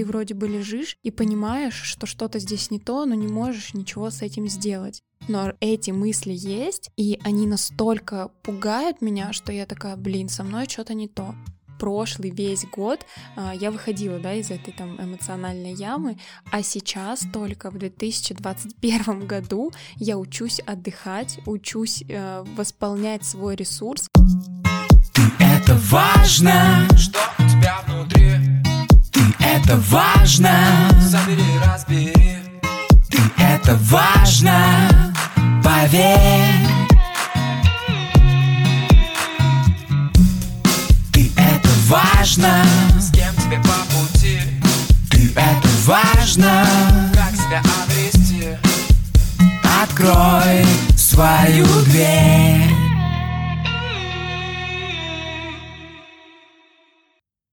ты вроде бы лежишь и понимаешь, что что-то здесь не то, но не можешь ничего с этим сделать. Но эти мысли есть, и они настолько пугают меня, что я такая, блин, со мной что-то не то прошлый весь год а, я выходила, да, из этой там эмоциональной ямы, а сейчас только в 2021 году я учусь отдыхать, учусь э, восполнять свой ресурс. Ты это важно, что у тебя внутри. Ты это важно, забери, разбери. Ты это важно, поверь. Ты это важно, с кем тебе по пути. Ты это важно, как себя обрести. Открой свою дверь.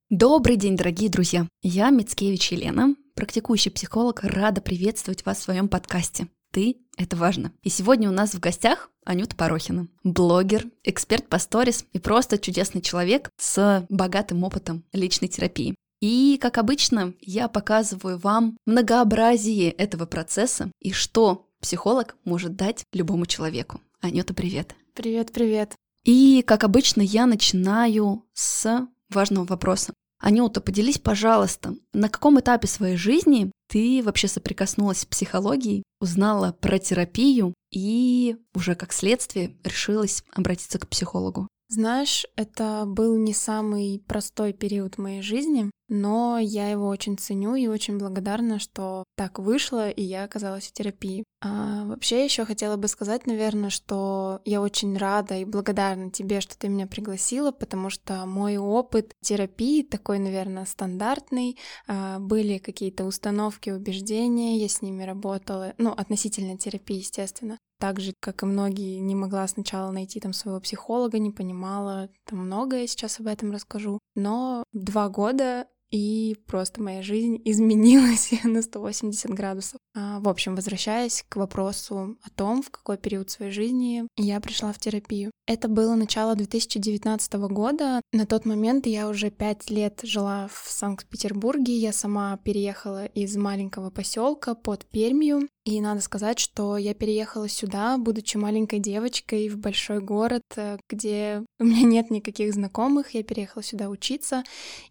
Добрый день, дорогие друзья! Я Мицкевич Елена, практикующий психолог, рада приветствовать вас в своем подкасте. Ты — это важно. И сегодня у нас в гостях Анюта Порохина, блогер, эксперт по сторис и просто чудесный человек с богатым опытом личной терапии. И, как обычно, я показываю вам многообразие этого процесса и что психолог может дать любому человеку. Анюта, привет! Привет, привет! И, как обычно, я начинаю с важного вопроса. Анюта, поделись, пожалуйста, на каком этапе своей жизни ты вообще соприкоснулась с психологией, узнала про терапию и уже как следствие решилась обратиться к психологу? Знаешь, это был не самый простой период в моей жизни, но я его очень ценю и очень благодарна, что так вышло, и я оказалась в терапии. А вообще еще хотела бы сказать, наверное, что я очень рада и благодарна тебе, что ты меня пригласила, потому что мой опыт терапии такой, наверное, стандартный. А, были какие-то установки, убеждения, я с ними работала, ну, относительно терапии, естественно. Так же, как и многие, не могла сначала найти там своего психолога, не понимала там многое, сейчас об этом расскажу. Но два года и просто моя жизнь изменилась на 180 градусов. А, в общем, возвращаясь к вопросу о том, в какой период своей жизни я пришла в терапию. Это было начало 2019 года. На тот момент я уже пять лет жила в Санкт-Петербурге. Я сама переехала из маленького поселка под Пермью. И надо сказать, что я переехала сюда, будучи маленькой девочкой, в большой город, э, где у меня нет никаких знакомых. Я переехала сюда учиться.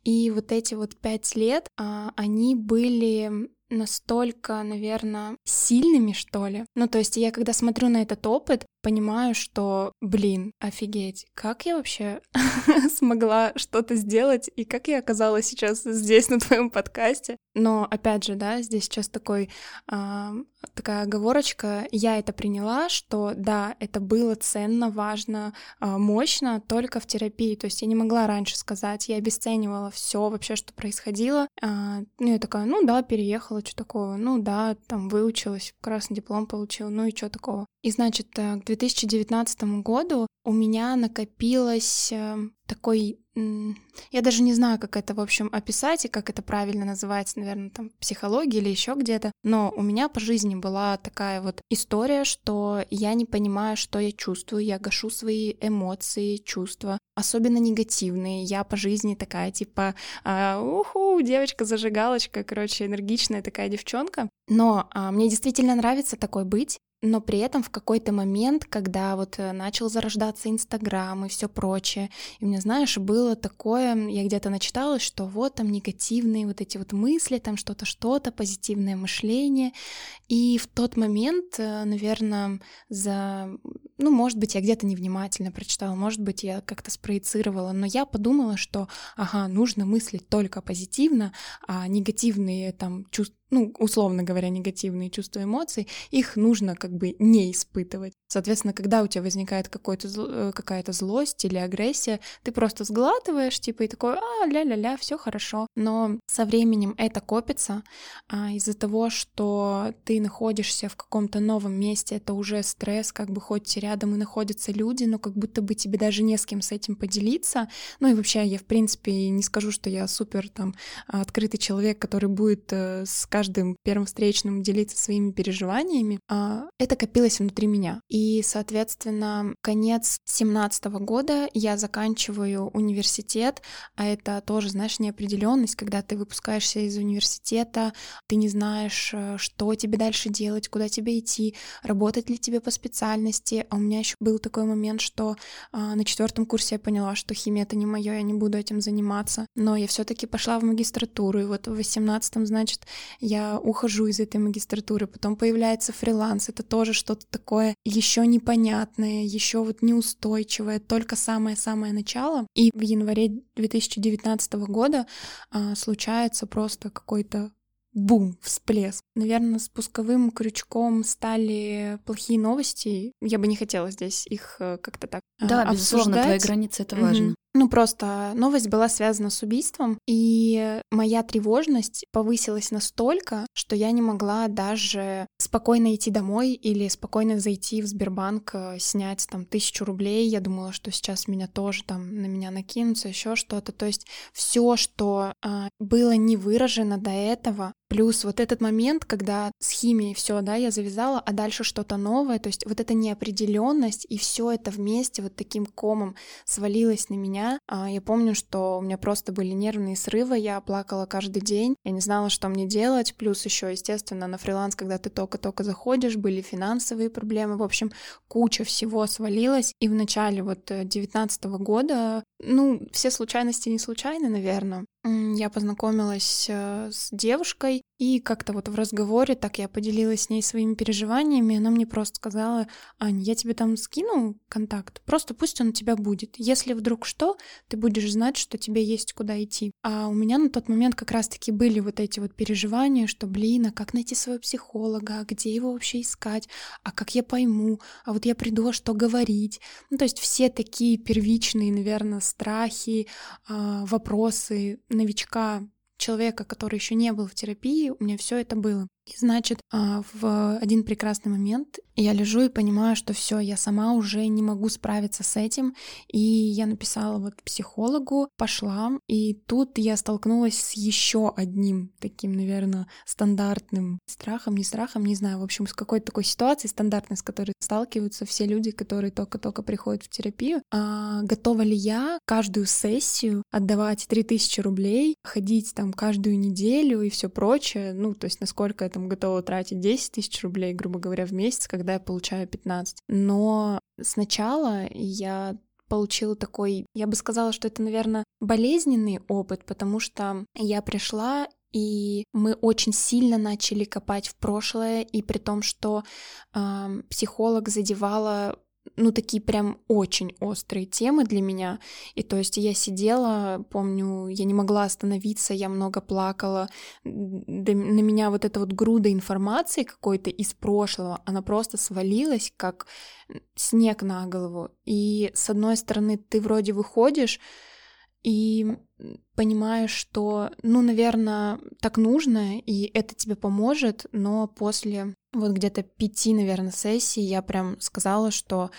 И вот эти вот пять лет, а, они были настолько, наверное, сильными, что ли. Ну, то есть я, когда смотрю на этот опыт, понимаю, что, блин, офигеть, как я вообще смогла что-то сделать, и как я оказалась сейчас здесь, на твоем подкасте. Но, опять же, да, здесь сейчас такой, э, такая оговорочка, я это приняла, что, да, это было ценно, важно, э, мощно только в терапии, то есть я не могла раньше сказать, я обесценивала все вообще, что происходило. Э, ну, я такая, ну да, переехала, что такого, ну да, там выучилась, красный диплом получила, ну и что такого. И значит, э, к 2019 году у меня накопилось э, такой я даже не знаю, как это, в общем, описать и как это правильно называется, наверное, там, психология или еще где-то. Но у меня по жизни была такая вот история, что я не понимаю, что я чувствую, я гашу свои эмоции, чувства, особенно негативные. Я по жизни такая, типа, а, уху, девочка-зажигалочка, короче, энергичная такая девчонка. Но а, мне действительно нравится такой быть, но при этом в какой-то момент, когда вот э, начал зарождаться Инстаграм и все прочее, и у меня, знаешь, было такое, я где-то начиталась, что вот там негативные вот эти вот мысли, там что-то, что-то, позитивное мышление, и в тот момент, э, наверное, за, ну, может быть, я где-то невнимательно прочитала, может быть, я как-то спроецировала, но я подумала, что, ага, нужно мыслить только позитивно, а негативные там чувства ну, условно говоря, негативные чувства, эмоций, их нужно как бы не испытывать. Соответственно, когда у тебя возникает какой-то, э, какая-то злость или агрессия, ты просто сглатываешь, типа, и такой, а, ля-ля-ля, все хорошо. Но со временем это копится а, из-за того, что ты находишься в каком-то новом месте, это уже стресс, как бы хоть рядом и находятся люди, но как будто бы тебе даже не с кем с этим поделиться. Ну и вообще я, в принципе, не скажу, что я супер там открытый человек, который будет э, с каждым первым встречным делиться своими переживаниями, а, это копилось внутри меня. И, соответственно, конец семнадцатого года я заканчиваю университет, а это тоже, знаешь, неопределенность, когда ты выпускаешься из университета, ты не знаешь, э, что тебе дальше делать, куда тебе идти, работать ли тебе по специальности. А у меня еще был такой момент, что а, на четвертом курсе я поняла, что химия это не мое, я не буду этим заниматься. Но я все-таки пошла в магистратуру, и вот в восемнадцатом, значит, я ухожу из этой магистратуры, потом появляется фриланс, это тоже что-то такое еще непонятное, еще вот неустойчивое, только самое-самое начало. И в январе 2019 года а, случается просто какой-то бум, всплеск. Наверное, спусковым крючком стали плохие новости. Я бы не хотела здесь их э, как-то так Да, обсуждать. безусловно, твои границы — это важно. Ну, просто новость была связана с убийством, и моя тревожность повысилась настолько, что я не могла даже спокойно идти домой или спокойно зайти в Сбербанк, э, снять там тысячу рублей. Я думала, что сейчас меня тоже там на меня накинутся, еще что-то. То есть все, что э, было не выражено до этого, Плюс вот этот момент, когда с химией все, да, я завязала, а дальше что-то новое, то есть вот эта неопределенность и все это вместе вот таким комом свалилось на меня. А, я помню, что у меня просто были нервные срывы, я плакала каждый день, я не знала, что мне делать. Плюс еще, естественно, на фриланс, когда ты только-только заходишь, были финансовые проблемы. В общем, куча всего свалилась. И в начале вот 19 года, ну, все случайности не случайны, наверное я познакомилась э, с девушкой, и как-то вот в разговоре так я поделилась с ней своими переживаниями, она мне просто сказала, Ань, я тебе там скину контакт, просто пусть он у тебя будет. Если вдруг что, ты будешь знать, что тебе есть куда идти. А у меня на тот момент как раз-таки были вот эти вот переживания, что, блин, а как найти своего психолога, а где его вообще искать, а как я пойму, а вот я приду, а что говорить. Ну, то есть все такие первичные, наверное, страхи, а, вопросы новичка человека, который еще не был в терапии, у меня все это было. И значит, а, в один прекрасный момент я лежу и понимаю, что все, я сама уже не могу справиться с этим. И я написала вот психологу, пошла, и тут я столкнулась с еще одним таким, наверное, стандартным страхом, не страхом, не знаю, в общем, с какой-то такой ситуацией стандартной, с которой сталкиваются все люди, которые только-только приходят в терапию. А готова ли я каждую сессию отдавать 3000 рублей, ходить там каждую неделю и все прочее, ну, то есть насколько это там готова тратить 10 тысяч рублей, грубо говоря, в месяц, когда я получаю 15. Но сначала я получила такой, я бы сказала, что это, наверное, болезненный опыт, потому что я пришла и мы очень сильно начали копать в прошлое, и при том, что э, психолог задевала ну, такие прям очень острые темы для меня. И то есть я сидела, помню, я не могла остановиться, я много плакала. На меня вот эта вот груда информации какой-то из прошлого, она просто свалилась, как снег на голову. И с одной стороны, ты вроде выходишь, и понимаешь, что, ну, наверное, так нужно, и это тебе поможет, но после вот где-то пяти, наверное, сессий я прям сказала, что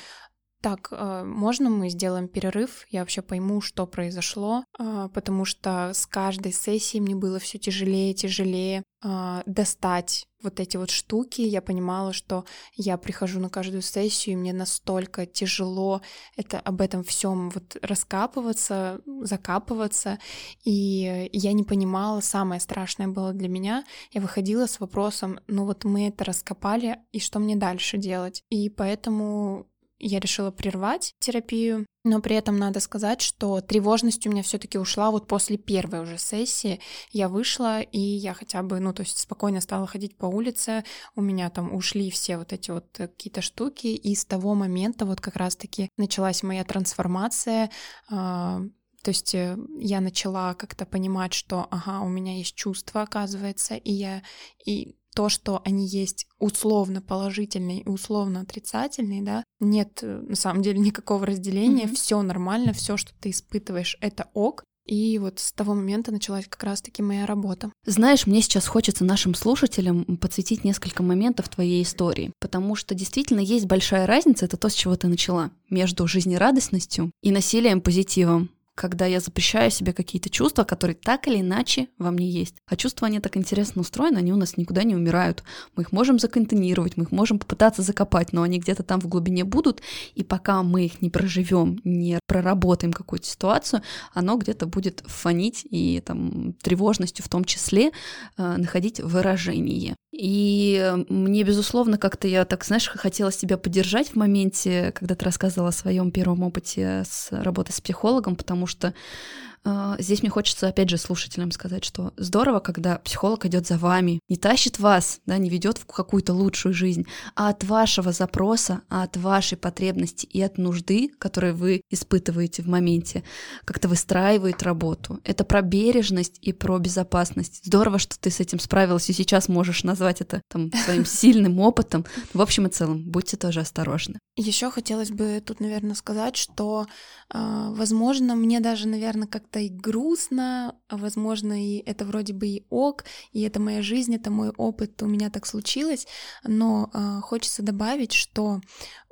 так, э, можно мы сделаем перерыв? Я вообще пойму, что произошло, э, потому что с каждой сессией мне было все тяжелее, тяжелее э, достать вот эти вот штуки. Я понимала, что я прихожу на каждую сессию, и мне настолько тяжело это об этом всем вот раскапываться, закапываться, и я не понимала. Самое страшное было для меня. Я выходила с вопросом, ну вот мы это раскопали, и что мне дальше делать? И поэтому я решила прервать терапию, но при этом надо сказать, что тревожность у меня все-таки ушла вот после первой уже сессии. Я вышла, и я хотя бы, ну, то есть спокойно стала ходить по улице, у меня там ушли все вот эти вот какие-то штуки, и с того момента вот как раз-таки началась моя трансформация, а, то есть э, я начала как-то понимать, что, ага, у меня есть чувства, оказывается, и я и то, что они есть условно положительные и условно отрицательные, да, нет э, на самом деле никакого разделения, mm-hmm. все нормально, все, что ты испытываешь, это ок. И вот с того момента началась как раз-таки моя работа. Знаешь, мне сейчас хочется нашим слушателям подсветить несколько моментов твоей истории, потому что действительно есть большая разница, это то, с чего ты начала, между жизнерадостностью и насилием позитивом когда я запрещаю себе какие-то чувства, которые так или иначе во мне есть. А чувства, они так интересно устроены, они у нас никуда не умирают. Мы их можем законтонировать, мы их можем попытаться закопать, но они где-то там в глубине будут, и пока мы их не проживем, не проработаем какую-то ситуацию, оно где-то будет фонить и там тревожностью в том числе э, находить выражение. И мне, безусловно, как-то я так, знаешь, хотела себя поддержать в моменте, когда ты рассказывала о своем первом опыте с работой с психологом, потому что а, здесь мне хочется, опять же, слушателям сказать, что здорово, когда психолог идет за вами, не тащит вас, да, не ведет в какую-то лучшую жизнь, а от вашего запроса, а от вашей потребности и от нужды, которые вы испытываете в моменте, как-то выстраивает работу. Это про бережность и про безопасность. Здорово, что ты с этим справилась и сейчас можешь назвать это там своим сильным опытом. В общем и целом, будьте тоже осторожны. Еще хотелось бы тут, наверное, сказать, что, а, возможно, мне даже, наверное, как-то как-то и грустно, возможно, и это вроде бы и ок, и это моя жизнь, это мой опыт, у меня так случилось, но э, хочется добавить, что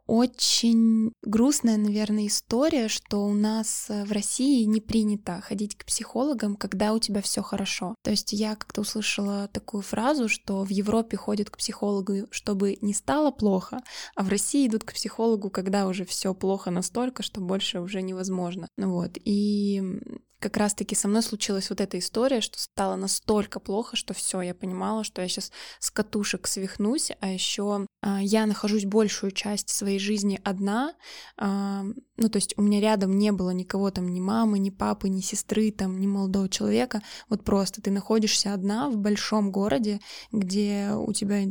очень грустная, наверное, история, что у нас э, в России не принято ходить к психологам, когда у тебя все хорошо. То есть я как-то услышала такую фразу, что в Европе ходят к психологу, чтобы не стало плохо, а в России идут к психологу, когда уже все плохо настолько, что больше уже невозможно. Вот. И как раз-таки со мной случилась вот эта история, что стало настолько плохо, что все, я понимала, что я сейчас с катушек свихнусь, а еще а, я нахожусь большую часть своей жизни одна, а, ну то есть у меня рядом не было никого там, ни мамы, ни папы, ни сестры, там, ни молодого человека, вот просто ты находишься одна в большом городе, где у тебя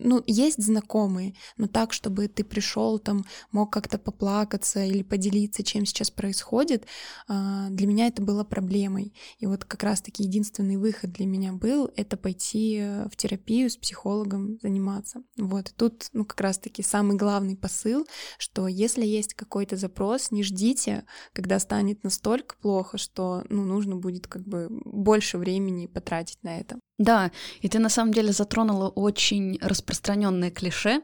ну, есть знакомые, но так, чтобы ты пришел там, мог как-то поплакаться или поделиться, чем сейчас происходит, а, для меня это было проблемой. И вот как раз-таки единственный выход для меня был это пойти э, в терапию с психологом заниматься. Вот, тут, ну, как раз-таки самый главный посыл, что если есть какой-то запрос, не ждите, когда станет настолько плохо, что, ну, нужно будет как бы больше времени потратить на это. Да, и ты на самом деле затронула очень распространенное клише.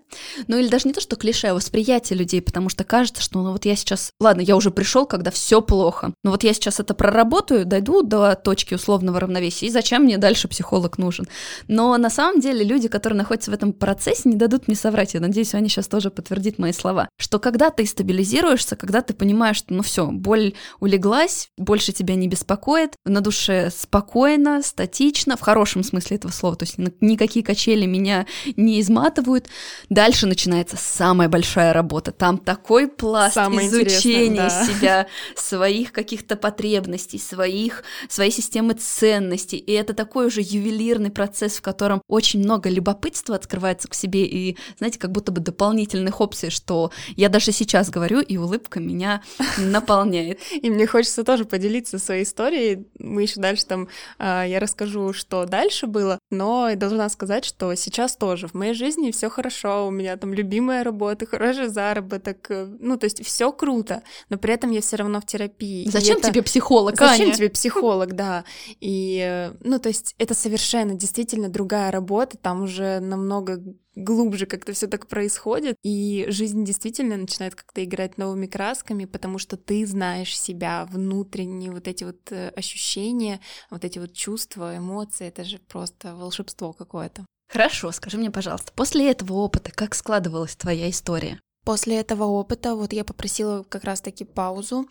Ну или даже не то, что клише, а восприятие людей, потому что кажется, что ну вот я сейчас, ладно, я уже пришел, когда все плохо, но вот я сейчас это проработаю, дойду до точки условного равновесия, и зачем мне дальше психолог нужен? Но на самом деле люди, которые находятся в этом процессе, не дадут мне соврать. Я надеюсь, они сейчас тоже подтвердит мои слова, что когда ты стабилизируешься, когда ты понимаешь, что ну все, боль улеглась, больше тебя не беспокоит, на душе спокойно, статично, в хорошем смысле этого слова, то есть никакие качели меня не изматывают. Дальше начинается самая большая работа. Там такой пласт Самое изучения да. себя, своих каких-то потребностей, своих, своей системы ценностей. И это такой уже ювелирный процесс, в котором очень много любопытства открывается к себе и, знаете, как будто бы дополнительных опций, что я даже сейчас говорю, и улыбка меня наполняет. И мне хочется тоже поделиться своей историей. Мы еще дальше там, а, я расскажу, что дальше раньше было, но должна сказать, что сейчас тоже в моей жизни все хорошо, у меня там любимая работа, хороший заработок, э, ну, то есть все круто, но при этом я все равно в терапии. Зачем это... тебе психолог, Зачем Аня? тебе психолог, да. И, э, ну, то есть это совершенно действительно другая работа, там уже намного глубже как-то все так происходит, и жизнь действительно начинает как-то играть новыми красками, потому что ты знаешь себя, внутренние вот эти вот э, ощущения, вот эти вот чувства, эмоции, это же просто волшебство какое-то. Хорошо, скажи мне, пожалуйста, после этого опыта как складывалась твоя история? После этого опыта вот я попросила как раз-таки паузу,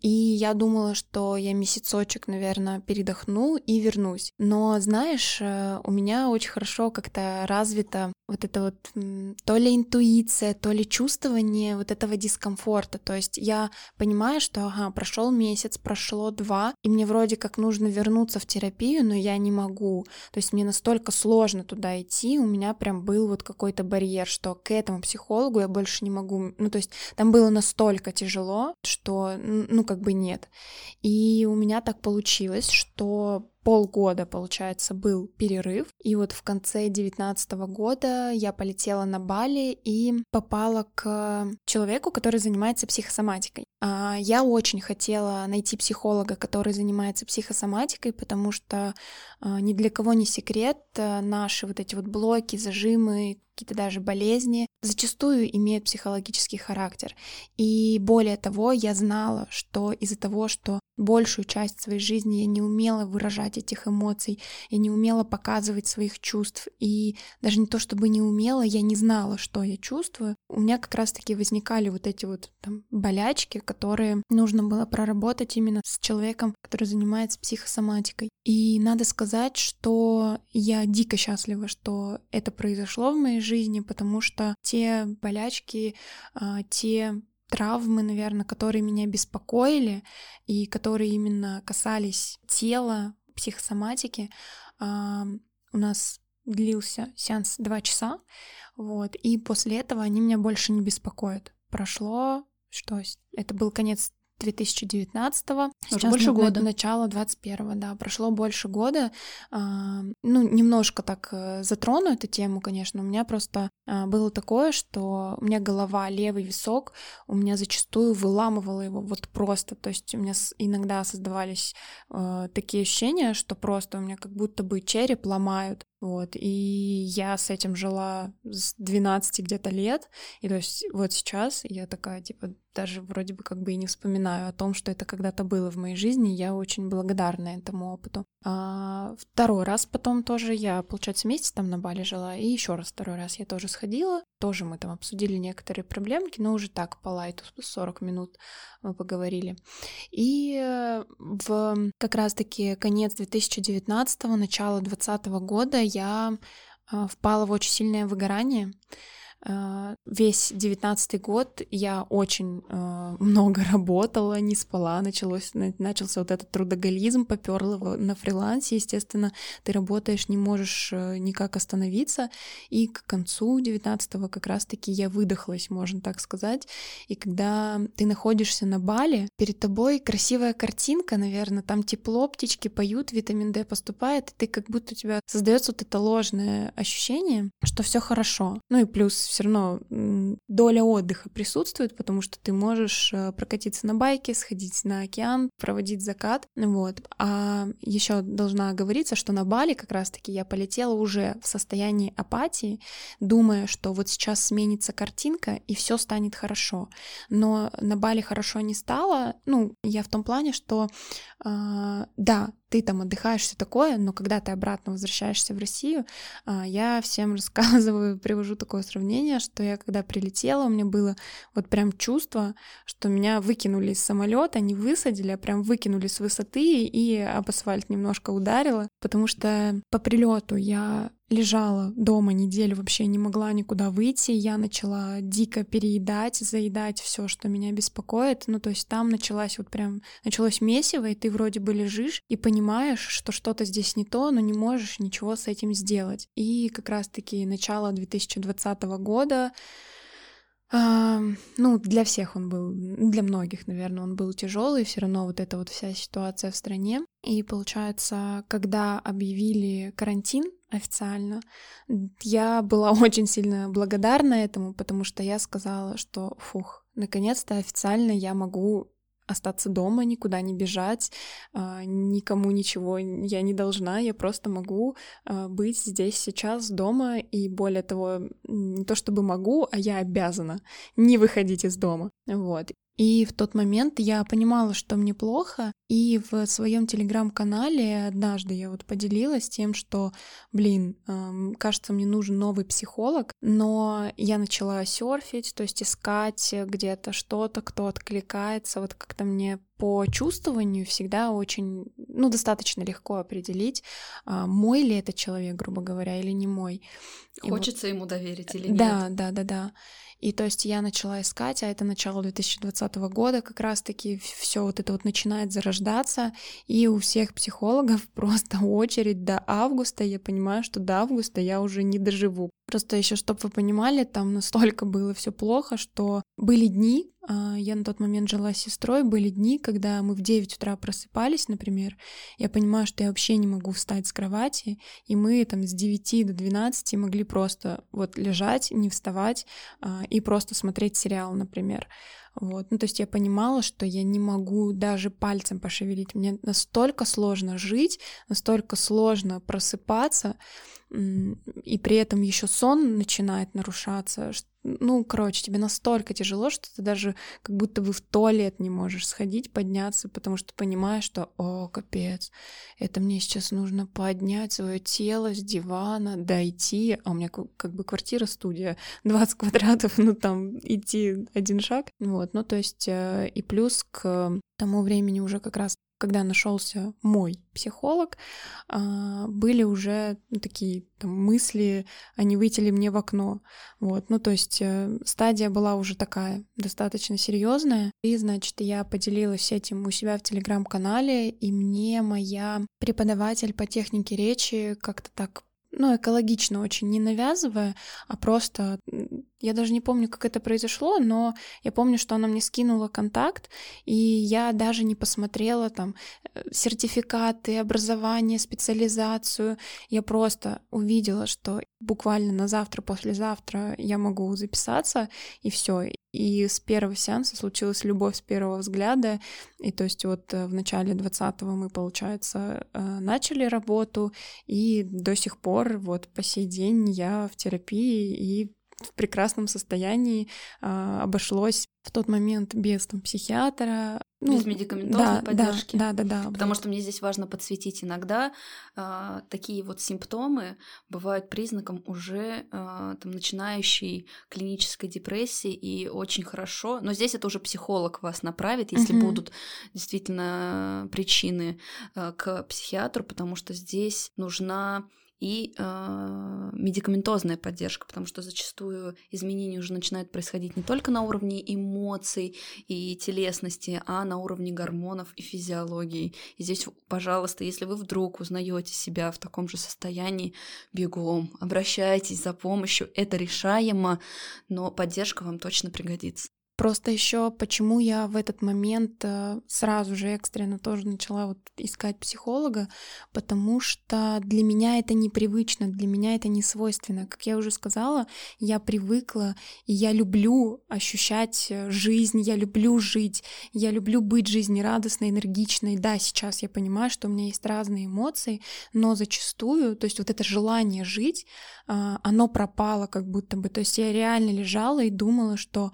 и я думала, что я месяцочек, наверное, передохну и вернусь. Но, знаешь, э, у меня очень хорошо как-то развито вот это вот то ли интуиция, то ли чувствование вот этого дискомфорта. То есть я понимаю, что, ага, прошел месяц, прошло два, и мне вроде как нужно вернуться в терапию, но я не могу. То есть мне настолько сложно туда идти, у меня прям был вот какой-то барьер, что к этому психологу я больше не могу, ну, то есть там было настолько тяжело, что, ну, как бы нет. И у меня так получилось, что полгода, получается, был перерыв. И вот в конце 2019 года я полетела на Бали и попала к человеку, который занимается психосоматикой. А, я очень хотела найти психолога, который занимается психосоматикой, потому что а, ни для кого не секрет, а, наши вот эти вот блоки, зажимы, какие-то даже болезни, зачастую имеют психологический характер. И более того, я знала, что из-за того, что большую часть своей жизни я не умела выражать этих эмоций, я не умела показывать своих чувств, и даже не то чтобы не умела, я не знала, что я чувствую, у меня как раз-таки возникали вот эти вот там болячки, которые нужно было проработать именно с человеком, который занимается психосоматикой. И надо сказать, что я дико счастлива, что это произошло в моей жизни, потому что те болячки, а, те травмы, наверное, которые меня беспокоили и которые именно касались тела, психосоматики, у нас длился сеанс два часа, вот, и после этого они меня больше не беспокоят. Прошло, что, это был конец 2019-го. Сейчас больше года. Начало 21-го, да. Прошло больше года. А, ну, немножко так э, затрону эту тему, конечно. У меня просто а, было такое, что у меня голова, левый висок, у меня зачастую выламывало его вот просто. То есть у меня иногда создавались э, такие ощущения, что просто у меня как будто бы череп ломают. Вот, и я с этим жила с 12 где-то лет, и то есть вот сейчас я такая, типа, даже вроде бы как бы и не вспоминаю о том, что это когда-то было в моей жизни, я очень благодарна этому опыту. А второй раз потом тоже я, получается, месяц там на Бали жила, и еще раз второй раз я тоже сходила, тоже мы там обсудили некоторые проблемки, но уже так по лайту 40 минут мы поговорили. И э, в как раз-таки конец 2019 начало 2020 года я а, впала в очень сильное выгорание. А, весь девятнадцатый год я очень э, много работала, не спала, началось, начался вот этот трудоголизм, поперла на фрилансе, естественно, ты работаешь, не можешь э, никак остановиться, и к концу девятнадцатого как раз-таки я выдохлась, можно так сказать, и когда ты находишься на Бали, перед тобой красивая картинка, наверное, там тепло, птички поют, витамин D поступает, и ты как будто у тебя создается вот это ложное ощущение, что все хорошо, ну и плюс все равно доля отдыха присутствует, потому что ты можешь э, прокатиться на байке, сходить на океан, проводить закат, вот. А еще должна говориться, что на Бали как раз-таки я полетела уже в состоянии апатии, думая, что вот сейчас сменится картинка и все станет хорошо. Но на Бали хорошо не стало. Ну, я в том плане, что э, да, ты там отдыхаешь, все такое, но когда ты обратно возвращаешься в Россию, а, я всем рассказываю, привожу такое сравнение, что я когда прилетела, у меня было вот прям чувство, что меня выкинули из самолета, не высадили, а прям выкинули с высоты и об асфальт немножко ударило, потому что по прилету я лежала дома неделю, вообще не могла никуда выйти, я начала дико переедать, заедать все, что меня беспокоит, ну то есть там началась вот прям, началось месиво, и ты вроде бы лежишь и понимаешь, что что-то здесь не то, но не можешь ничего с этим сделать. И как раз-таки начало 2020 года а, ну, для всех он был, для многих, наверное, он был тяжелый, все равно вот эта вот вся ситуация в стране. И получается, когда объявили карантин, официально. Я была очень сильно благодарна этому, потому что я сказала, что, фух, наконец-то официально я могу остаться дома, никуда не бежать, а, никому ничего я не должна, я просто могу а, быть здесь сейчас дома, и более того, не то чтобы могу, а я обязана не выходить из дома. Вот. И в тот момент я понимала, что мне плохо, и в своем телеграм-канале однажды я вот поделилась тем, что, блин, эм, кажется, мне нужен новый психолог, но я начала серфить, то есть искать где-то что-то, кто откликается, вот как-то мне по чувствованию всегда очень, ну, достаточно легко определить, а, мой ли это человек, грубо говоря, или не мой. Хочется вот... ему доверить или нет. Да, да, да, да. И то есть я начала искать, а это начало 2020 года, как раз-таки все вот это вот начинает зарождаться, и у всех психологов просто очередь до августа, я понимаю, что до августа я уже не доживу. Просто еще, чтобы вы понимали, там настолько было все плохо, что были дни, а, я на тот момент жила с сестрой, были дни, когда мы в 9 утра просыпались, например, я понимаю, что я вообще не могу встать с кровати, и мы там с 9 до 12 могли просто вот лежать, не вставать а, и просто смотреть сериал, например. Вот. Ну, то есть я понимала, что я не могу даже пальцем пошевелить. Мне настолько сложно жить, настолько сложно просыпаться, и при этом еще сон начинает нарушаться, ну, короче, тебе настолько тяжело, что ты даже как будто бы в туалет не можешь сходить, подняться, потому что понимаешь, что, о, капец, это мне сейчас нужно поднять свое тело с дивана, дойти, а у меня как бы квартира-студия 20 квадратов, ну, там идти один шаг, вот, ну, то есть э, и плюс к тому времени уже как раз когда нашелся мой психолог, а, были уже такие там, мысли, они выйти ли мне в окно. Вот, ну то есть э, стадия была уже такая достаточно серьезная. И, значит, я поделилась этим у себя в телеграм-канале, и мне моя преподаватель по технике речи как-то так ну, экологично очень, не навязывая, а просто я даже не помню, как это произошло, но я помню, что она мне скинула контакт, и я даже не посмотрела там э, сертификаты, образование, специализацию. Я просто увидела, что буквально на завтра, послезавтра я могу записаться, и все. И с первого сеанса случилась любовь с первого взгляда. И то есть вот э, в начале 20-го мы, получается, э, начали работу, и до сих пор вот по сей день я в терапии и в прекрасном состоянии, а, обошлось в тот момент без там, психиатра. Ну, без медикаментозной да, поддержки. Да, да, да, да. Потому вот. что мне здесь важно подсветить иногда э, такие вот симптомы бывают признаком уже э, там, начинающей клинической депрессии, и очень хорошо. Но здесь это уже психолог вас направит, если угу. будут действительно причины э, к психиатру, потому что здесь нужна и э, медикаментозная поддержка, потому что зачастую изменения уже начинают происходить не только на уровне эмоций и телесности, а на уровне гормонов и физиологии. И здесь, пожалуйста, если вы вдруг узнаете себя в таком же состоянии, бегом, обращайтесь за помощью, это решаемо, но поддержка вам точно пригодится. Просто еще почему я в этот момент э, сразу же экстренно тоже начала вот искать психолога, потому что для меня это непривычно, для меня это не свойственно. Как я уже сказала, я привыкла, и я люблю ощущать э, жизнь, я люблю жить, я люблю быть жизнерадостной, энергичной. Да, сейчас я понимаю, что у меня есть разные эмоции, но зачастую, то есть вот это желание жить, а, оно пропало как будто бы. То есть я реально лежала и думала, что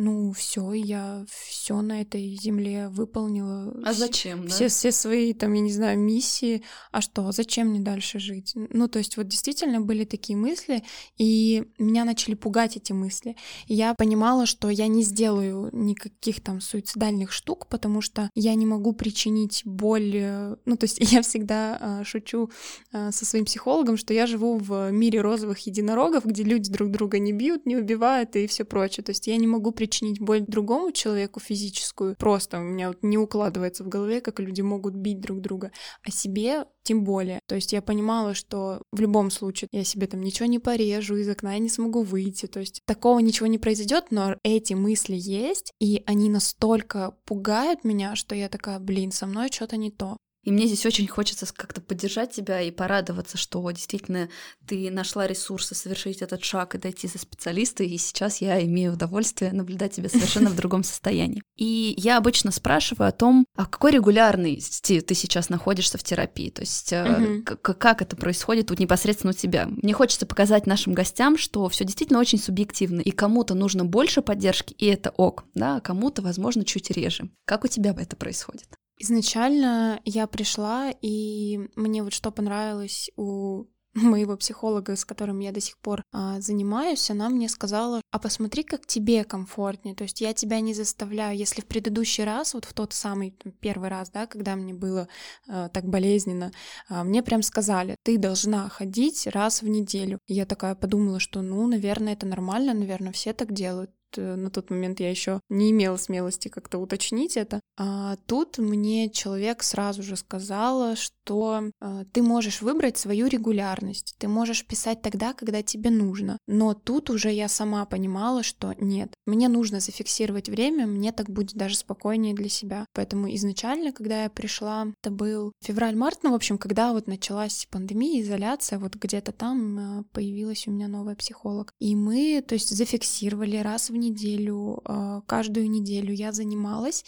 ну все, я все на этой земле выполнила. А зачем? Все, да? все свои, там, я не знаю, миссии. А что, зачем мне дальше жить? Ну, то есть вот действительно были такие мысли, и меня начали пугать эти мысли. И я понимала, что я не сделаю никаких там суицидальных штук, потому что я не могу причинить боль. Э, ну, то есть я всегда а, шучу а, со своим психологом, что я живу в мире розовых единорогов, где люди друг друга не бьют, не убивают и все прочее. То есть я не могу причинить боль другому человеку физическую. Просто у меня вот не укладывается в голове, как люди могут бить друг друга. А себе тем более. То есть я понимала, что в любом случае я себе там ничего не порежу, из окна я не смогу выйти. То есть такого ничего не произойдет, но эти мысли есть, и они настолько пугают меня, что я такая, блин, со мной что-то не то. И мне здесь очень хочется как-то поддержать тебя и порадоваться, что действительно ты нашла ресурсы совершить этот шаг и дойти за специалиста, и сейчас я имею удовольствие наблюдать тебя совершенно в другом состоянии. И я обычно спрашиваю о том, а какой регулярности ты сейчас находишься в терапии, то есть э, как это происходит вот непосредственно у тебя. Мне хочется показать нашим гостям, что все действительно очень субъективно, и кому-то нужно больше поддержки, и это ок, да, а кому-то, возможно, чуть реже. Как у тебя это происходит? Изначально я пришла, и мне вот что понравилось у моего психолога, с которым я до сих пор а, занимаюсь, она мне сказала, а посмотри, как тебе комфортнее, то есть я тебя не заставляю, если в предыдущий раз, вот в тот самый первый раз, да, когда мне было а, так болезненно, а, мне прям сказали, ты должна ходить раз в неделю. Я такая подумала, что, ну, наверное, это нормально, наверное, все так делают на тот момент я еще не имела смелости как-то уточнить это. А тут мне человек сразу же сказал, что э, ты можешь выбрать свою регулярность, ты можешь писать тогда, когда тебе нужно. Но тут уже я сама понимала, что нет, мне нужно зафиксировать время, мне так будет даже спокойнее для себя. Поэтому изначально, когда я пришла, это был февраль-март, ну, в общем, когда вот началась пандемия, изоляция, вот где-то там э, появилась у меня новая психолог. И мы, то есть, зафиксировали раз в неделю, э, каждую неделю я занималась,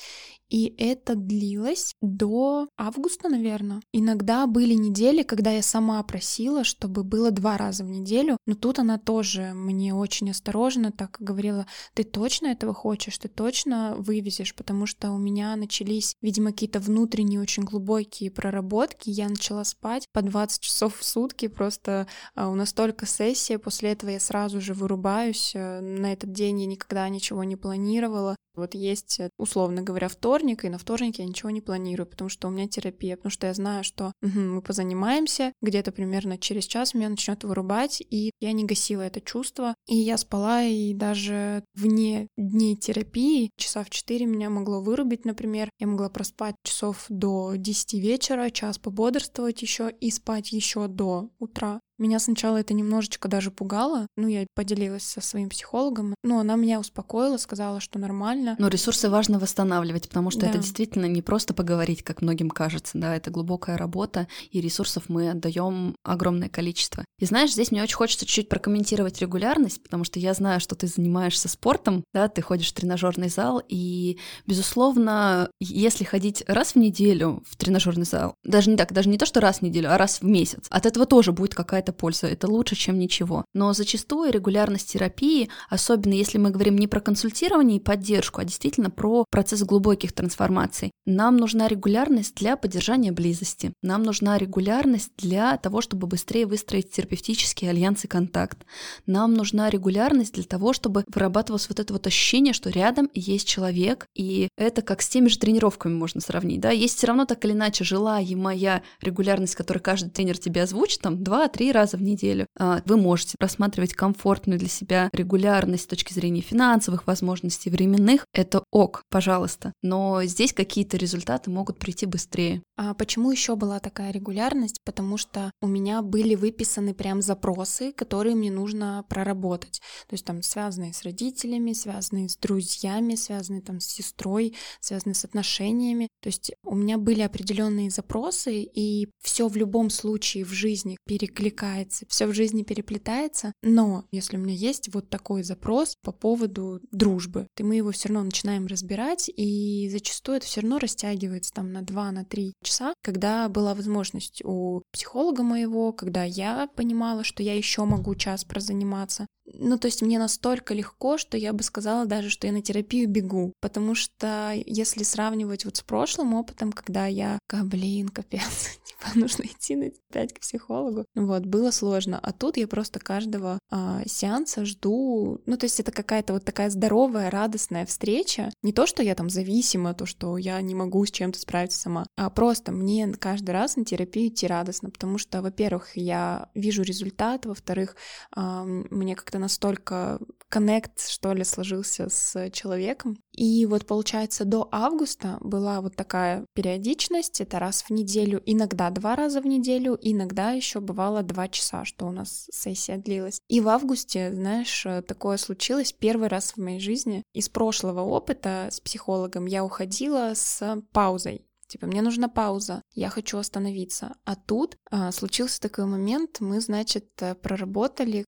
и это длилось до августа, наверное. Иногда были недели, когда я сама просила, чтобы было два раза в неделю, но тут она тоже мне очень осторожно так говорила, ты точно этого хочешь, ты точно вывезешь, потому что у меня начались, видимо, какие-то внутренние очень глубокие проработки, я начала спать по 20 часов в сутки, просто а, у нас только сессия, после этого я сразу же вырубаюсь, э, на этот день я никогда ничего не планировала, вот есть, э, условно говоря, вторник, и на вторник я ничего не планирую, потому что у меня терапия, потому что я знаю, что угу, мы позанимаемся, где-то примерно через час меня начнет вырубать, и я не гасила это чувство, и я спала, и даже вне дней терапии часа в 4 меня могло вырубить, например, я могла проспать часов до 10 вечера, час пободрствовать еще и спать еще до утра. Меня сначала это немножечко даже пугало. Ну, я поделилась со своим психологом. Ну, она меня успокоила, сказала, что нормально. Но ресурсы важно восстанавливать, потому что да. это действительно не просто поговорить, как многим кажется, да, это глубокая работа, и ресурсов мы отдаем огромное количество. И знаешь, здесь мне очень хочется чуть-чуть прокомментировать регулярность, потому что я знаю, что ты занимаешься спортом, да, ты ходишь в тренажерный зал, и, безусловно, если ходить раз в неделю в тренажерный зал, даже не так, даже не то, что раз в неделю, а раз в месяц, от этого тоже будет какая-то какая-то польза, это лучше, чем ничего. Но зачастую регулярность терапии, особенно если мы говорим не про консультирование и поддержку, а действительно про процесс глубоких трансформаций, нам нужна регулярность для поддержания близости, нам нужна регулярность для того, чтобы быстрее выстроить терапевтический альянс и контакт, нам нужна регулярность для того, чтобы вырабатывалось вот это вот ощущение, что рядом есть человек, и это как с теми же тренировками можно сравнить, да, есть все равно так или иначе желаемая регулярность, которую каждый тренер тебе озвучит, там 2-3 раза в неделю. А, вы можете рассматривать комфортную для себя регулярность с точки зрения финансовых возможностей, временных. Это ок, пожалуйста. Но здесь какие-то результаты могут прийти быстрее. А почему еще была такая регулярность? Потому что у меня были выписаны прям запросы, которые мне нужно проработать. То есть там связанные с родителями, связанные с друзьями, связанные там с сестрой, связанные с отношениями. То есть у меня были определенные запросы, и все в любом случае в жизни перекликается перекликается, все в жизни переплетается, но если у меня есть вот такой запрос по поводу дружбы, то мы его все равно начинаем разбирать, и зачастую это все равно растягивается там на 2 на 3 часа, когда была возможность у психолога моего, когда я понимала, что я еще могу час прозаниматься, ну, то есть мне настолько легко, что я бы сказала даже, что я на терапию бегу, потому что если сравнивать вот с прошлым опытом, когда я, блин, капец, нужно идти на опять к психологу, вот, было сложно, а тут я просто каждого а, сеанса жду, ну, то есть это какая-то вот такая здоровая, радостная встреча, не то, что я там зависима, то, что я не могу с чем-то справиться сама, а просто мне каждый раз на терапию идти радостно, потому что, во-первых, я вижу результат, во-вторых, а, мне как-то настолько коннект, что ли, сложился с человеком. И вот, получается, до августа была вот такая периодичность, это раз в неделю, иногда два раза в неделю, иногда еще бывало два часа, что у нас сессия длилась. И в августе, знаешь, такое случилось первый раз в моей жизни. Из прошлого опыта с психологом я уходила с паузой. Типа, мне нужна пауза, я хочу остановиться. А тут а, случился такой момент, мы, значит, э, проработали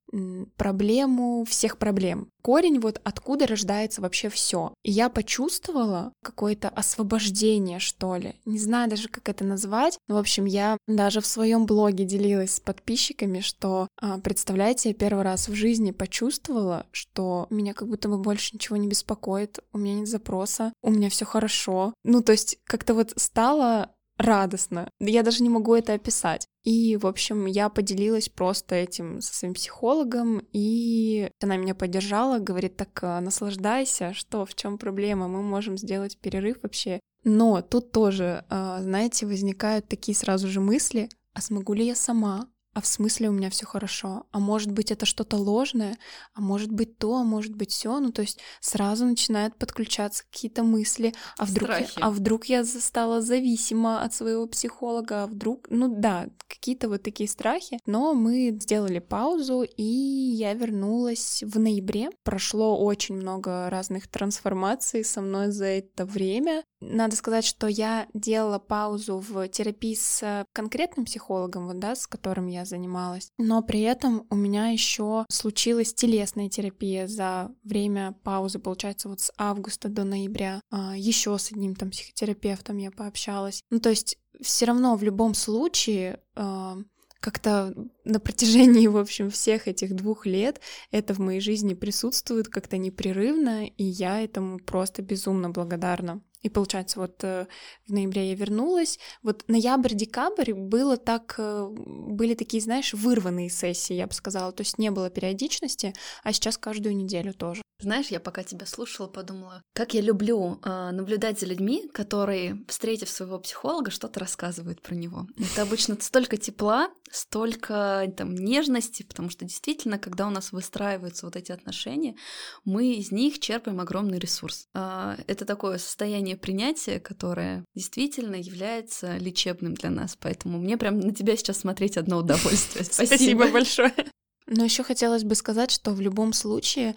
проблему всех проблем корень, вот откуда рождается вообще все. И я почувствовала какое-то освобождение, что ли. Не знаю даже, как это назвать. Но, в общем, я даже в своем блоге делилась с подписчиками, что, а, представляете, я первый раз в жизни почувствовала, что меня как будто бы больше ничего не беспокоит, у меня нет запроса, у меня все хорошо. Ну, то есть как-то вот стало радостно. Я даже не могу это описать. И, в общем, я поделилась просто этим со своим психологом, и она меня поддержала, говорит, так а, наслаждайся, что, в чем проблема, мы можем сделать перерыв вообще. Но тут тоже, а, знаете, возникают такие сразу же мысли, а смогу ли я сама? А в смысле у меня все хорошо, а может быть это что-то ложное, а может быть то, а может быть все, ну то есть сразу начинают подключаться какие-то мысли, а вдруг, я, а вдруг я стала зависима от своего психолога, а вдруг, ну да, какие-то вот такие страхи, но мы сделали паузу, и я вернулась в ноябре, прошло очень много разных трансформаций со мной за это время, надо сказать, что я делала паузу в терапии с конкретным психологом, вот, да, с которым я занималась, но при этом у меня еще случилась телесная терапия за время паузы, получается, вот с августа до ноября. А, еще с одним там психотерапевтом я пообщалась. Ну, то есть все равно в любом случае а, как-то на протяжении, в общем, всех этих двух лет это в моей жизни присутствует как-то непрерывно, и я этому просто безумно благодарна. И получается, вот э, в ноябре я вернулась. Вот ноябрь-декабрь было так, э, были такие, знаешь, вырванные сессии, я бы сказала. То есть не было периодичности, а сейчас каждую неделю тоже. Знаешь, я пока тебя слушала, подумала, как я люблю э, наблюдать за людьми, которые, встретив своего психолога, что-то рассказывают про него. Это обычно столько тепла, столько там нежности, потому что действительно, когда у нас выстраиваются вот эти отношения, мы из них черпаем огромный ресурс. Э, это такое состояние принятия, которое действительно является лечебным для нас. Поэтому мне прям на тебя сейчас смотреть одно удовольствие. Спасибо, Спасибо большое. Но еще хотелось бы сказать, что в любом случае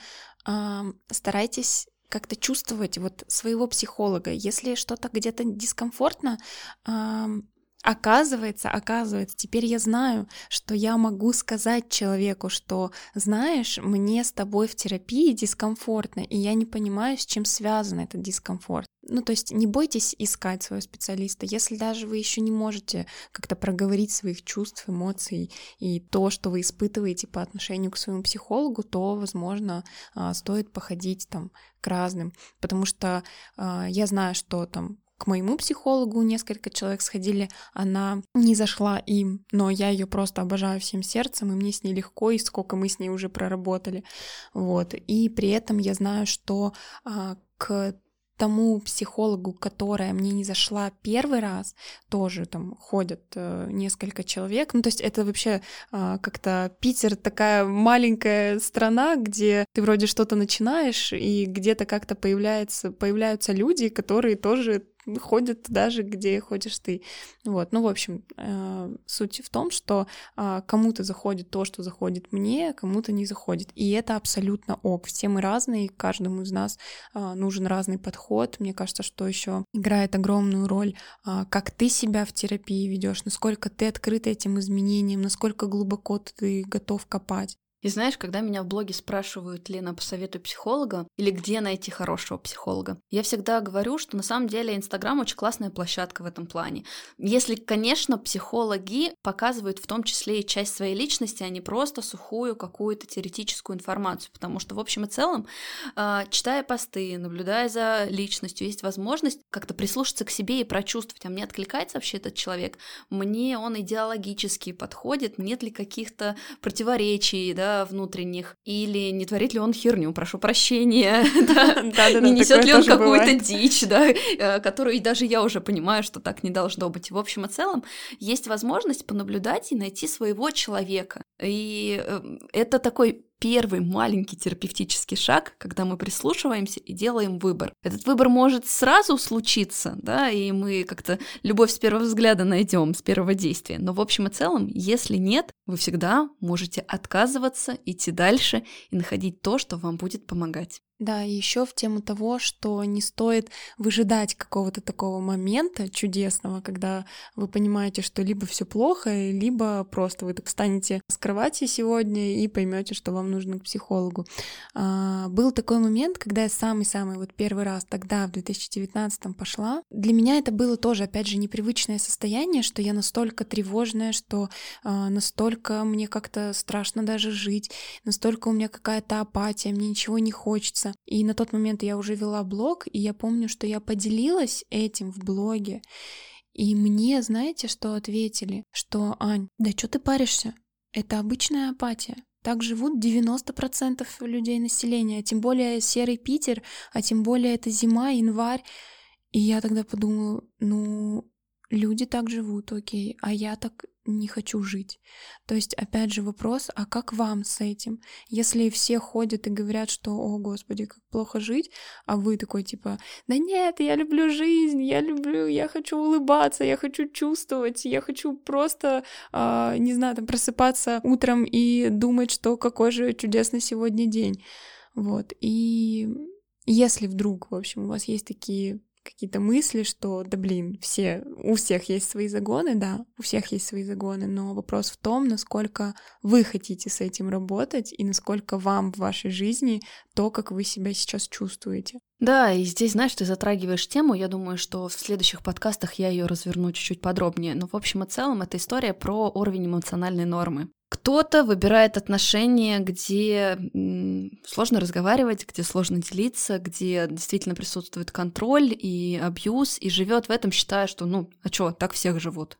старайтесь как-то чувствовать вот своего психолога. Если что-то где-то дискомфортно, Оказывается, оказывается, теперь я знаю, что я могу сказать человеку, что, знаешь, мне с тобой в терапии дискомфортно, и я не понимаю, с чем связан этот дискомфорт. Ну, то есть не бойтесь искать своего специалиста, если даже вы еще не можете как-то проговорить своих чувств, эмоций и то, что вы испытываете по отношению к своему психологу, то, возможно, а, стоит походить там к разным, потому что а, я знаю, что там к моему психологу несколько человек сходили, она не зашла им, но я ее просто обожаю всем сердцем, и мне с ней легко, и сколько мы с ней уже проработали, вот. И при этом я знаю, что а, к тому психологу, которая мне не зашла первый раз, тоже там ходят э, несколько человек. Ну, то есть это вообще э, как-то Питер такая маленькая страна, где ты вроде что-то начинаешь, и где-то как-то появляются люди, которые тоже ходят даже, где ходишь ты. Вот, ну, в общем, э, суть в том, что э, кому-то заходит то, что заходит мне, кому-то не заходит. И это абсолютно ок. Все мы разные, каждому из нас э, нужен разный подход. Мне кажется, что еще играет огромную роль, э, как ты себя в терапии ведешь, насколько ты открыт этим изменениям, насколько глубоко ты готов копать. И знаешь, когда меня в блоге спрашивают, Лена, посоветуй психолога или где найти хорошего психолога, я всегда говорю, что на самом деле Инстаграм очень классная площадка в этом плане. Если, конечно, психологи показывают в том числе и часть своей личности, а не просто сухую какую-то теоретическую информацию, потому что в общем и целом, а, читая посты, наблюдая за личностью, есть возможность как-то прислушаться к себе и прочувствовать, а мне откликается вообще этот человек, мне он идеологически подходит, нет ли каких-то противоречий, да, внутренних, или не творит ли он херню, прошу прощения, не несет ли он какую-то дичь, да, э, которую даже я уже понимаю, что так не должно быть. В общем и целом, есть возможность понаблюдать и найти своего человека. И э, это такой первый маленький терапевтический шаг, когда мы прислушиваемся и делаем выбор. Этот выбор может сразу случиться, да, и мы как-то любовь с первого взгляда найдем, с первого действия. Но в общем и целом, если нет, вы всегда можете отказываться, идти дальше и находить то, что вам будет помогать. Да, и еще в тему того, что не стоит выжидать какого-то такого момента чудесного, когда вы понимаете, что либо все плохо, либо просто вы так встанете с кровати сегодня и поймете, что вам нужно к психологу. А, был такой момент, когда я самый-самый вот первый раз тогда, в 2019 пошла. Для меня это было тоже, опять же, непривычное состояние, что я настолько тревожная, что а, настолько мне как-то страшно даже жить, настолько у меня какая-то апатия, мне ничего не хочется меняться. И на тот момент я уже вела блог, и я помню, что я поделилась этим в блоге. И мне, знаете, что ответили? Что, Ань, да что ты паришься? Это обычная апатия. Так живут 90% людей населения, а тем более серый Питер, а тем более это зима, январь. И я тогда подумала, ну, люди так живут, окей, а я так не хочу жить. То есть, опять же, вопрос, а как вам с этим? Если все ходят и говорят, что, о, господи, как плохо жить, а вы такой, типа, да нет, я люблю жизнь, я люблю, я хочу улыбаться, я хочу чувствовать, я хочу просто, э, не знаю, там, просыпаться утром и думать, что какой же чудесный сегодня день. Вот, и если вдруг, в общем, у вас есть такие какие-то мысли, что, да блин, все, у всех есть свои загоны, да, у всех есть свои загоны, но вопрос в том, насколько вы хотите с этим работать и насколько вам в вашей жизни то, как вы себя сейчас чувствуете. Да, и здесь, знаешь, ты затрагиваешь тему, я думаю, что в следующих подкастах я ее разверну чуть-чуть подробнее, но в общем и целом это история про уровень эмоциональной нормы. Кто-то выбирает отношения, где сложно разговаривать, где сложно делиться, где действительно присутствует контроль и абьюз, и живет в этом, считая, что, ну, а что, так всех живут.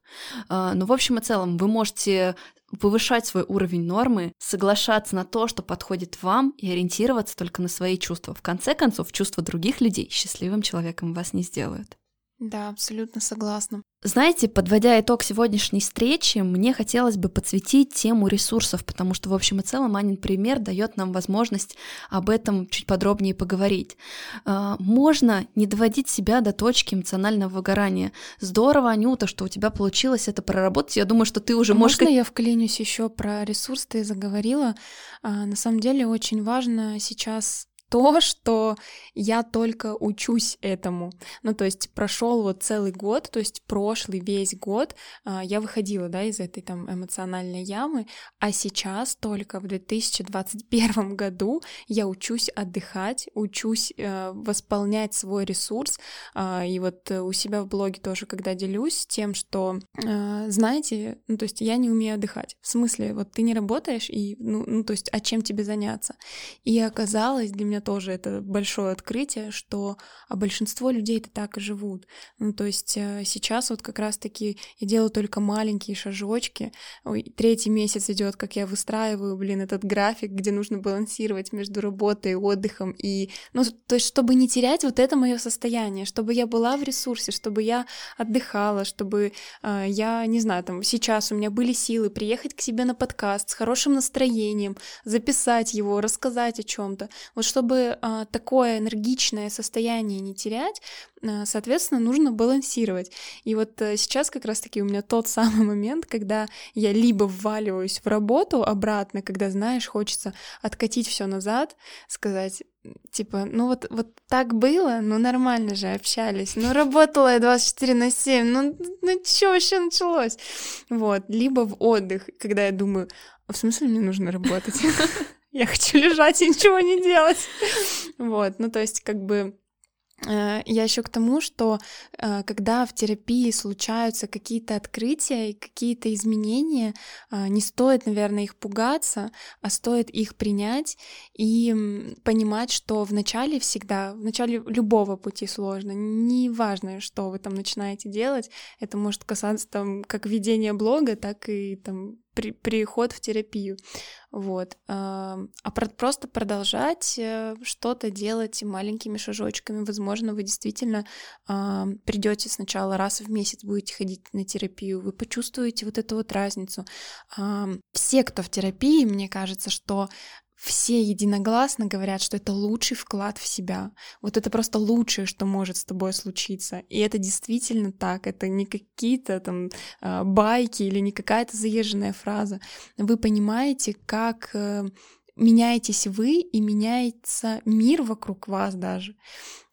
А, но в общем и целом вы можете повышать свой уровень нормы, соглашаться на то, что подходит вам, и ориентироваться только на свои чувства. В конце концов, чувства других людей счастливым человеком вас не сделают. Да, абсолютно согласна. Знаете, подводя итог сегодняшней встречи, мне хотелось бы подсветить тему ресурсов, потому что, в общем и целом, Анин пример дает нам возможность об этом чуть подробнее поговорить. А, можно не доводить себя до точки эмоционального выгорания. Здорово, Анюта, что у тебя получилось это проработать. Я думаю, что ты уже а можешь... Можно я вклинюсь еще про ресурс, ты заговорила. А, на самом деле очень важно сейчас то, что я только учусь этому. Ну, то есть прошел вот целый год, то есть прошлый весь год а, я выходила, да, из этой там эмоциональной ямы, а сейчас только в 2021 году я учусь отдыхать, учусь э, восполнять свой ресурс, э, и вот у себя в блоге тоже, когда делюсь тем, что, э, знаете, ну, то есть я не умею отдыхать. В смысле, вот ты не работаешь, и, ну, ну то есть, а чем тебе заняться? И оказалось для меня меня тоже это большое открытие, что а большинство людей это так и живут. Ну, то есть э, сейчас вот как раз-таки я делаю только маленькие шажочки. Ой, третий месяц идет, как я выстраиваю, блин, этот график, где нужно балансировать между работой, отдыхом и, ну, то есть чтобы не терять вот это мое состояние, чтобы я была в ресурсе, чтобы я отдыхала, чтобы э, я, не знаю, там сейчас у меня были силы приехать к себе на подкаст с хорошим настроением, записать его, рассказать о чем-то, вот чтобы чтобы а, такое энергичное состояние не терять, а, соответственно, нужно балансировать. И вот а, сейчас как раз-таки у меня тот самый момент, когда я либо вваливаюсь в работу обратно, когда, знаешь, хочется откатить все назад, сказать, типа, ну вот, вот так было, ну нормально же общались, ну работала я 24 на 7, ну, ну что вообще началось? Вот, либо в отдых, когда я думаю, в смысле мне нужно работать? я хочу лежать и ничего не делать. Вот, ну то есть как бы э, я еще к тому, что э, когда в терапии случаются какие-то открытия и какие-то изменения, э, не стоит, наверное, их пугаться, а стоит их принять и понимать, что в начале всегда, в начале любого пути сложно. Неважно, что вы там начинаете делать, это может касаться там как ведения блога, так и там при, приход в терапию. Вот. А про просто продолжать э, что-то делать маленькими шажочками. Возможно, вы действительно а, придете сначала раз в месяц, будете ходить на терапию, вы почувствуете вот эту вот разницу. А, все, кто в терапии, мне кажется, что все единогласно говорят, что это лучший вклад в себя. Вот это просто лучшее, что может с тобой случиться. И это действительно так. Это не какие-то там а, байки или не какая-то заезженная фраза. Вы понимаете, как э, меняетесь вы и меняется мир вокруг вас даже.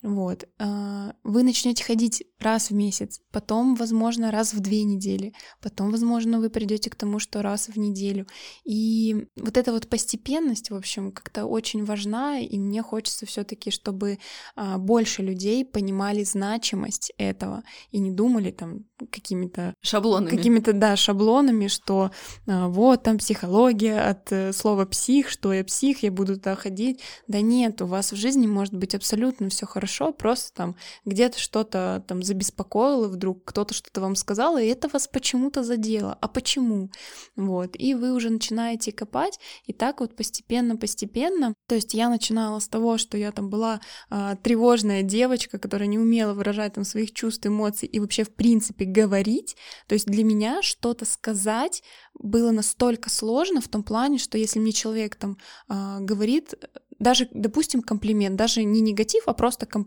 Вот. А, вы начнете ходить раз в месяц, потом, возможно, раз в две недели, потом, возможно, вы придете к тому, что раз в неделю. И вот эта вот постепенность, в общем, как-то очень важна, и мне хочется все-таки, чтобы а, больше людей понимали значимость этого и не думали там какими-то шаблонами, какими-то да шаблонами, что а, вот там психология от э, слова псих, что я псих, я буду туда ходить. Да нет, у вас в жизни может быть абсолютно все хорошо хорошо, просто там где-то что-то там забеспокоило вдруг, кто-то что-то вам сказал, и это вас почему-то задело. А почему? Вот. И вы уже начинаете копать, и так вот постепенно-постепенно. То есть я начинала с того, что я там была э, тревожная девочка, которая не умела выражать там своих чувств, эмоций и вообще в принципе говорить. То есть для меня что-то сказать было настолько сложно в том плане, что если мне человек там э, говорит, даже, допустим, комплимент, даже не негатив, а просто комплимент,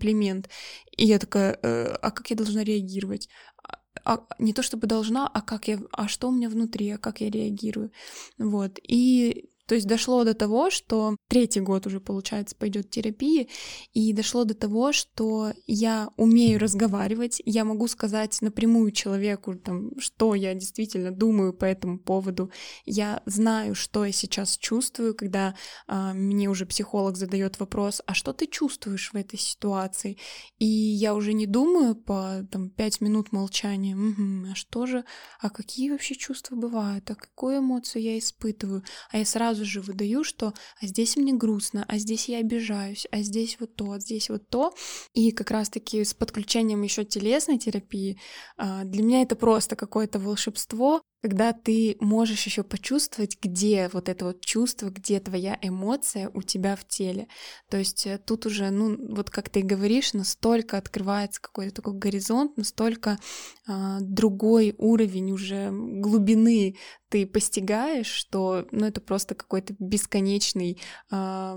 и я такая, э, а как я должна реагировать? А, а, не то чтобы должна, а как я, а что у меня внутри, а как я реагирую, вот. И то есть дошло до того, что третий год уже, получается, пойдет терапии, и дошло до того, что я умею разговаривать, я могу сказать напрямую человеку, там, что я действительно думаю по этому поводу, я знаю, что я сейчас чувствую, когда а, мне уже психолог задает вопрос, а что ты чувствуешь в этой ситуации? И я уже не думаю по там пять минут молчания, угу, а что же, а какие вообще чувства бывают, а какую эмоцию я испытываю, а я сразу сразу же выдаю, что а здесь мне грустно, а здесь я обижаюсь, а здесь вот то, а здесь вот то. И как раз-таки с подключением еще телесной терапии а, для меня это просто какое-то волшебство, когда ты можешь еще почувствовать, где вот это вот чувство, где твоя эмоция у тебя в теле. То есть э, тут уже, ну, вот как ты говоришь, настолько открывается какой-то такой горизонт, настолько э, другой уровень уже глубины ты постигаешь, что, ну, это просто какой-то бесконечный э,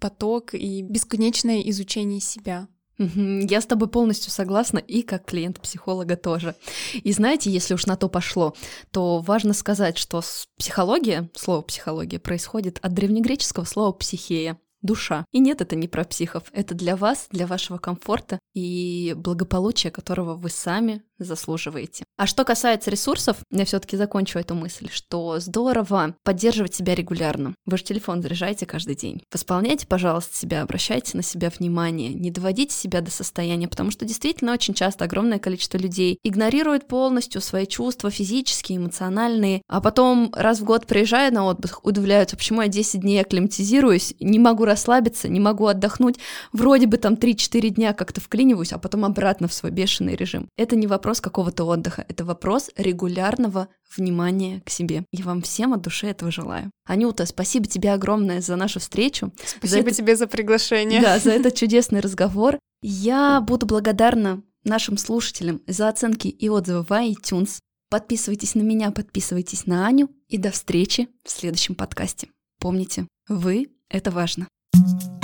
поток и бесконечное изучение себя. Я с тобой полностью согласна, и как клиент психолога тоже. И знаете, если уж на то пошло, то важно сказать, что психология, слово психология, происходит от древнегреческого слова психея, душа. И нет, это не про психов, это для вас, для вашего комфорта и благополучия, которого вы сами заслуживаете. А что касается ресурсов, я все-таки закончу эту мысль, что здорово поддерживать себя регулярно. Вы же телефон заряжаете каждый день. Восполняйте, пожалуйста, себя, обращайте на себя внимание, не доводите себя до состояния, потому что действительно очень часто огромное количество людей игнорирует полностью свои чувства физические, эмоциональные, а потом раз в год приезжая на отдых, удивляются, почему я 10 дней акклиматизируюсь, не могу расслабиться, не могу отдохнуть, вроде бы там 3-4 дня как-то вклиниваюсь, а потом обратно в свой бешеный режим. Это не вопрос какого-то отдыха, это вопрос регулярного внимания к себе. Я вам всем от души этого желаю. Анюта, спасибо тебе огромное за нашу встречу. Спасибо за тебе за приглашение. Да, за этот чудесный разговор. Я буду благодарна нашим слушателям за оценки и отзывы в iTunes. Подписывайтесь на меня, подписывайтесь на Аню и до встречи в следующем подкасте. Помните, вы — это важно. thank you